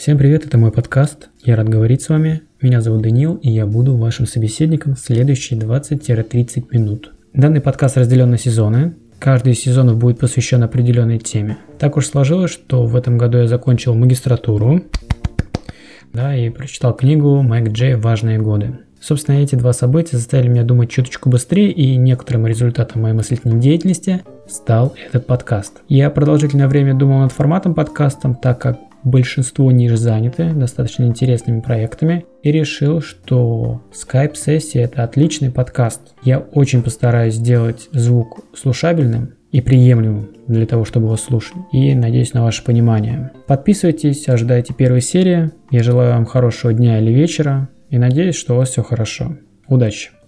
Всем привет, это мой подкаст. Я рад говорить с вами. Меня зовут Даниил, и я буду вашим собеседником следующие 20-30 минут. Данный подкаст разделен на сезоны. Каждый из сезонов будет посвящен определенной теме. Так уж сложилось, что в этом году я закончил магистратуру, да, и прочитал книгу Майк Джей «Важные годы». Собственно, эти два события заставили меня думать чуточку быстрее, и некоторым результатом моей мыслительной деятельности стал этот подкаст. Я продолжительное время думал над форматом подкаста, так как большинство ниже заняты достаточно интересными проектами и решил, что Skype-сессия это отличный подкаст. Я очень постараюсь сделать звук слушабельным и приемлемым для того, чтобы его слушать. И надеюсь на ваше понимание. Подписывайтесь, ожидайте первой серии. Я желаю вам хорошего дня или вечера и надеюсь, что у вас все хорошо. Удачи!